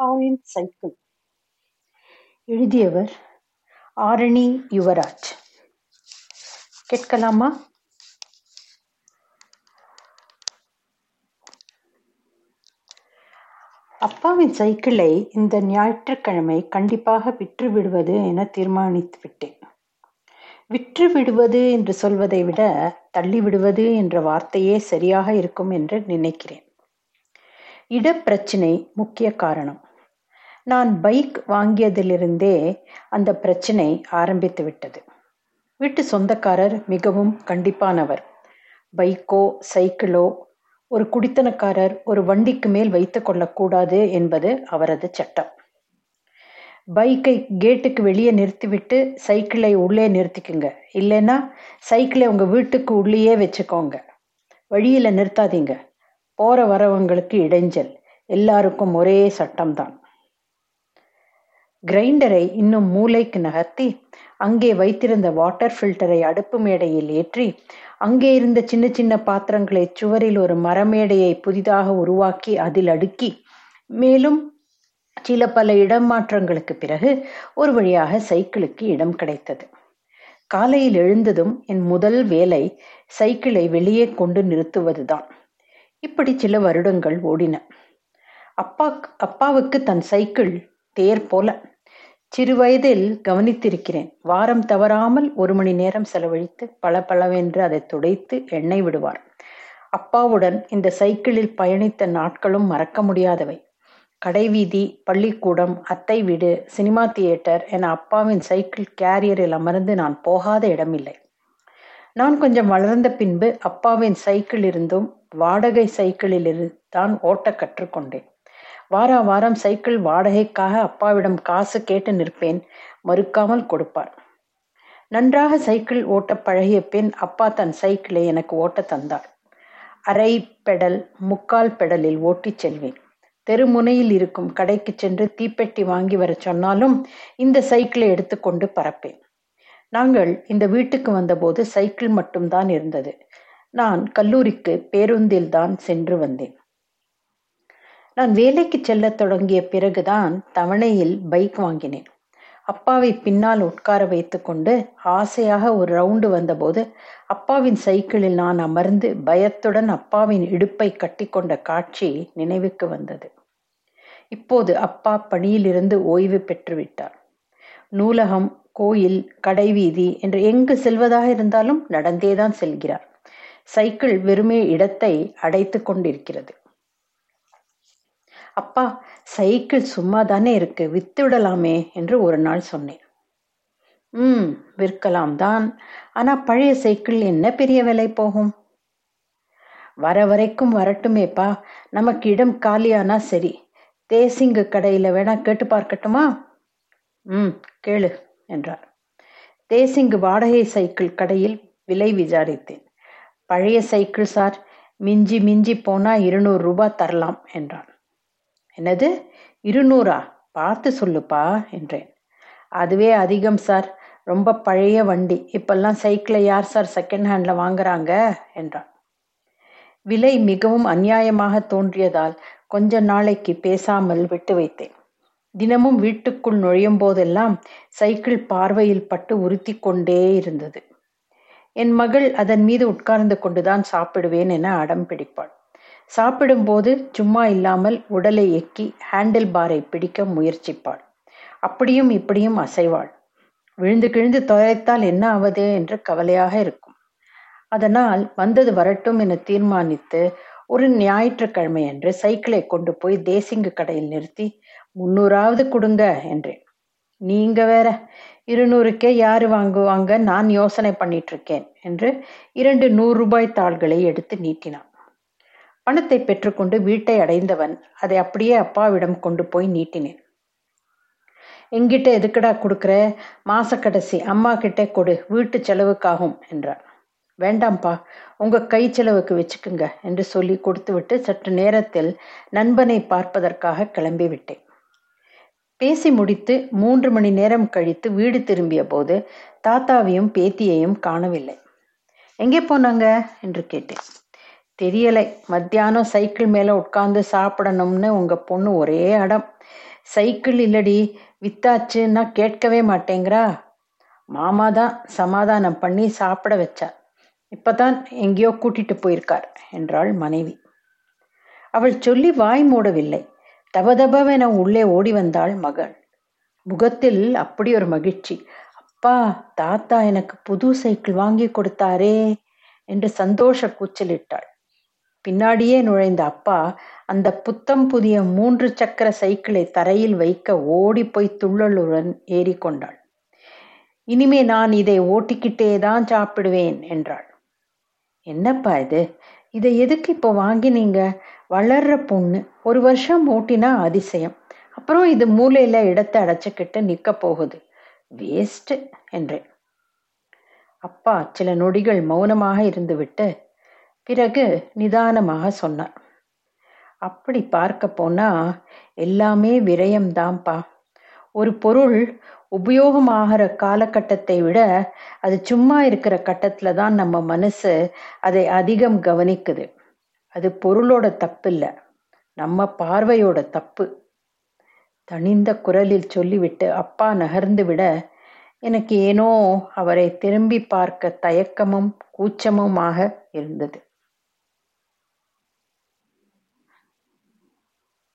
அப்பாவின் சைக்கிள். எழுதியவர் ஆரணி யுவராஜ். கேட்கலாமா? அப்பாவின் சைக்கிளை இந்த ஞாயிற்றுக்கிழமை கண்டிப்பாக விற்று விடுவது என தீர்மானித்து விட்டேன் விற்று விடுவது என்று சொல்வதை விட தள்ளி விடுவது என்ற வார்த்தையே சரியாக இருக்கும் என்று நினைக்கிறேன். இடப்பிரச்சினை முக்கிய காரணம். நான் பைக் வாங்கியதிலிருந்தே அந்த பிரச்சனை ஆரம்பித்து விட்டது. வீட்டு சொந்தக்காரர் மிகவும் கண்டிப்பானவர். பைக்கோ சைக்கிளோ ஒரு குடித்தனக்காரர் ஒரு வண்டிக்கு மேல் வைத்து கொள்ளக்கூடாது என்பது அவரது சட்டம். பைக்கை கேட்டுக்கு வெளியே நிறுத்திவிட்டு சைக்கிளை உள்ளே நிறுத்திக்குங்க. இல்லைன்னா சைக்கிளை உங்கள் வீட்டுக்கு உள்ளேயே வச்சுக்கோங்க. வழியில் நிறுத்தாதீங்க. போகிற வரவங்களுக்கு இடைஞ்சல். எல்லாருக்கும் ஒரே சட்டம்தான். கிரைண்டரை இன்னும் மூளைக்கு நகர்த்தி அங்கே வைத்திருந்த வாட்டர் ஃபில்டரை அடுப்பு மேடையில் ஏற்றி அங்கே இருந்த சின்ன சின்ன பாத்திரங்களை சுவரில் ஒரு மரமேடையை புதிதாக உருவாக்கி அதில் அடுக்கி மேலும் சில பல இடம் மாற்றங்களுக்கு பிறகு ஒரு வழியாக சைக்கிளுக்கு இடம் கிடைத்தது. காலையில் எழுந்ததும் என் முதல் வேலை சைக்கிளை வெளியே கொண்டு நிறுத்துவதுதான். இப்படி சில வருடங்கள் ஓடின. அப்பா அப்பாவுக்கு தன் சைக்கிள் தேர் போல சிறு வயதில் கவனித்திருக்கிறேன். வாரம் தவறாமல் ஒரு மணி நேரம் செலவழித்து பல பலவென்று அதை துடைத்து எண்ணெய் விடுவார். அப்பாவுடன் இந்த சைக்கிளில் பயணித்த நாட்களும் மறக்க முடியாதவை. கடைவீதி பள்ளிக்கூடம் அத்தை வீடு சினிமா தியேட்டர் என அப்பாவின் சைக்கிள் கேரியரில் அமர்ந்து நான் போகாத இடமில்லை. நான் கொஞ்சம் வளர்ந்த பின்பு அப்பாவின் சைக்கிள் இருந்தும் வாடகை சைக்கிளில் தான் ஓட்ட கற்றுக்கொண்டேன். வார வாரம் சைக்கிள் வாடகைக்காக அப்பாவிடம் காசு கேட்டு நிற்பேன். மறுக்காமல் கொடுப்பார். நன்றாக சைக்கிள் ஓட்ட பழகிய பின் அப்பா தன் சைக்கிளை எனக்கு ஓட்ட தந்தார். அரை பெடல் முக்கால் பெடலில் ஓட்டிச் செல்வேன். தெருமுனையில் இருக்கும் கடைக்கு சென்று தீப்பெட்டி வாங்கி வர சொன்னாலும் இந்த சைக்கிளை எடுத்துக்கொண்டு பறப்பேன். நாங்கள் இந்த வீட்டுக்கு வந்தபோது சைக்கிள் மட்டும்தான் இருந்தது. நான் கல்லூரிக்கு பேருந்தில் தான் சென்று வந்தேன். நான் வேலைக்கு செல்லத் தொடங்கிய பிறகுதான் தவணையில் பைக் வாங்கினேன். அப்பாவை பின்னால் உட்கார வைத்துக்கொண்டு ஆசையாக ஒரு ரவுண்டு வந்தபோது அப்பாவின் சைக்கிளில் நான் அமர்ந்து பயத்துடன் அப்பாவின் இடுப்பை கட்டிக்கொண்ட காட்சி நினைவுக்கு வந்தது. இப்போது அப்பா பணியிலிருந்து ஓய்வு பெற்றுவிட்டார் நூலகம் கோயில் கடைவீதி என்று எங்கு செல்வதாக இருந்தாலும் நடந்தேதான் செல்கிறார். சைக்கிள் வெறுமே இடத்தை அடைத்து கொண்டிருக்கிறது. அப்பா சைக்கிள் சும்மா தானே இருக்கு வித்து விடலாமே என்று ஒரு நாள் சொன்னேன். ம் விற்கலாம் தான். ஆனா பழைய சைக்கிள் என்ன பெரிய விலை போகும்? வர வரைக்கும் வரட்டுமேப்பா. நமக்கு இடம் காலியானா சரி. தேசிங்கு கடையில வேணா கேட்டு பார்க்கட்டுமா? ம் கேளு என்றார். தேசிங்கு வாடகை சைக்கிள் கடையில் விலை விசாரித்தேன். பழைய சைக்கிள் சார் மிஞ்சி மிஞ்சி போனா இருநூறு ரூபாய் தரலாம் என்றான். என்னது? இருநூறா? பார்த்து சொல்லுப்பா என்றேன். அதுவே அதிகம் சார். ரொம்ப பழைய வண்டி. இப்பெல்லாம் சைக்கிளை யார் சார் செகண்ட் ஹேண்டில் வாங்குறாங்க? என்றான். விலை மிகவும் அநியாயமாக தோன்றியதால் கொஞ்ச நாளைக்கு பேசாமல் விட்டு வைத்தேன். தினமும் வீட்டுக்குள் நுழையும் போதெல்லாம் சைக்கிள் பார்வையில் பட்டு உறுத்தி கொண்டே இருந்தது. என் மகள் அதன் மீது உட்கார்ந்து கொண்டுதான் சாப்பிடுவேன் என அடம் பிடிப்பாள். சாப்பிடும்போது சும்மா இல்லாமல் உடலை எக்கி ஹேண்டில் பாரை பிடிக்க முயற்சிப்பாள். அப்படியும் இப்படியும் அசைவாள். விழுந்து கிழிந்து தொலைத்தால் என்ன ஆவது என்று கவலையாக இருக்கும். அதனால் வந்தது வரட்டும் என தீர்மானித்து ஒரு ஞாயிற்றுக்கிழமை என்று சைக்கிளை கொண்டு போய் தேசிங்கு கடையில் நிறுத்தி முன்னூறாவது கொடுங்க என்றேன். நீங்க வேற இருநூறுக்கே யாரு வாங்குவாங்க? நான் யோசனை பண்ணிட்டு இருக்கேன் என்று இரண்டு நூறு ரூபாய் தாள்களை எடுத்து நீட்டினான். பணத்தை பெற்றுக்கொண்டு வீட்டை அடைந்தவன் அதை அப்படியே அப்பாவிடம் கொண்டு போய் நீட்டினேன். எங்கிட்ட எதுக்கடா கொடுக்குற? மாச கடைசி அம்மா கிட்டே கொடு வீட்டு செலவுக்காகும் என்றார் வேண்டாம்ப்பா உங்க கை செலவுக்கு வச்சுக்குங்க என்று சொல்லி கொடுத்துவிட்டு சற்று நேரத்தில் நண்பனை பார்ப்பதற்காக கிளம்பி விட்டேன். பேசி முடித்து மூன்று மணி நேரம் கழித்து வீடு திரும்பிய போது தாத்தாவையும் பேத்தியையும் காணவில்லை. எங்கே போனாங்க? என்று கேட்டேன். தெரியலை. மத்தியானம் சைக்கிள் மேலே உட்காந்து சாப்பிடணும்னு உங்கள் பொண்ணு ஒரே அடம். சைக்கிள் இல்லடி வித்தாச்சுன்னா கேட்கவே மாட்டேங்கிறா. மாமா தான் சமாதானம் பண்ணி சாப்பிட வச்சார் இப்பதான் எங்கேயோ கூட்டிட்டு போயிருக்கார் என்றாள் மனைவி. அவள் சொல்லி வாய் மூடவில்லை. தபதபவென உள்ளே ஓடி வந்தாள் மகள் முகத்தில் அப்படி ஒரு மகிழ்ச்சி. அப்பா தாத்தா எனக்கு புது சைக்கிள் வாங்கி கொடுத்தாரே என்று சந்தோஷ கூச்சலிட்டாள். பின்னாடியே நுழைந்த அப்பா அந்த புத்தம் புதிய மூன்று சக்கர சைக்கிளை தரையில் வைக்க ஓடிப்போய் துள்ளலுடன் ஏறிக்கொண்டாள். இனிமே நான் இதை ஓட்டிக்கிட்டே தான் சாப்பிடுவேன் என்றாள். என்னப்பா இது? இதை எதுக்கு இப்போ வாங்கினீங்க? வளர்ற பொண்ணு. ஒரு வருஷம் ஓட்டினா அதிசயம். அப்புறம் இது மூலையில இடத்தை அடைச்சிக்கிட்டு நிக்க போகுது. வேஸ்ட் என்றேன். அப்பா சில நொடிகள் மௌனமாக இருந்துவிட்டு பிறகு நிதானமாக சொன்னார் அப்படி பார்க்க போனா எல்லாமே விரயம்தான்ப்பா. ஒரு பொருள் உபயோகமாகிற காலகட்டத்தை விட அது சும்மா இருக்கிற கட்டத்தில் தான் நம்ம மனசு அதை அதிகம் கவனிக்குது. அது பொருளோட தப்பு இல்லை நம்ம பார்வையோட தப்பு. தனிந்த குரலில் சொல்லிவிட்டு அப்பா நகர்ந்து விட எனக்கு ஏனோ அவரை திரும்பி பார்க்க தயக்கமும் கூச்சமுமாக இருந்தது.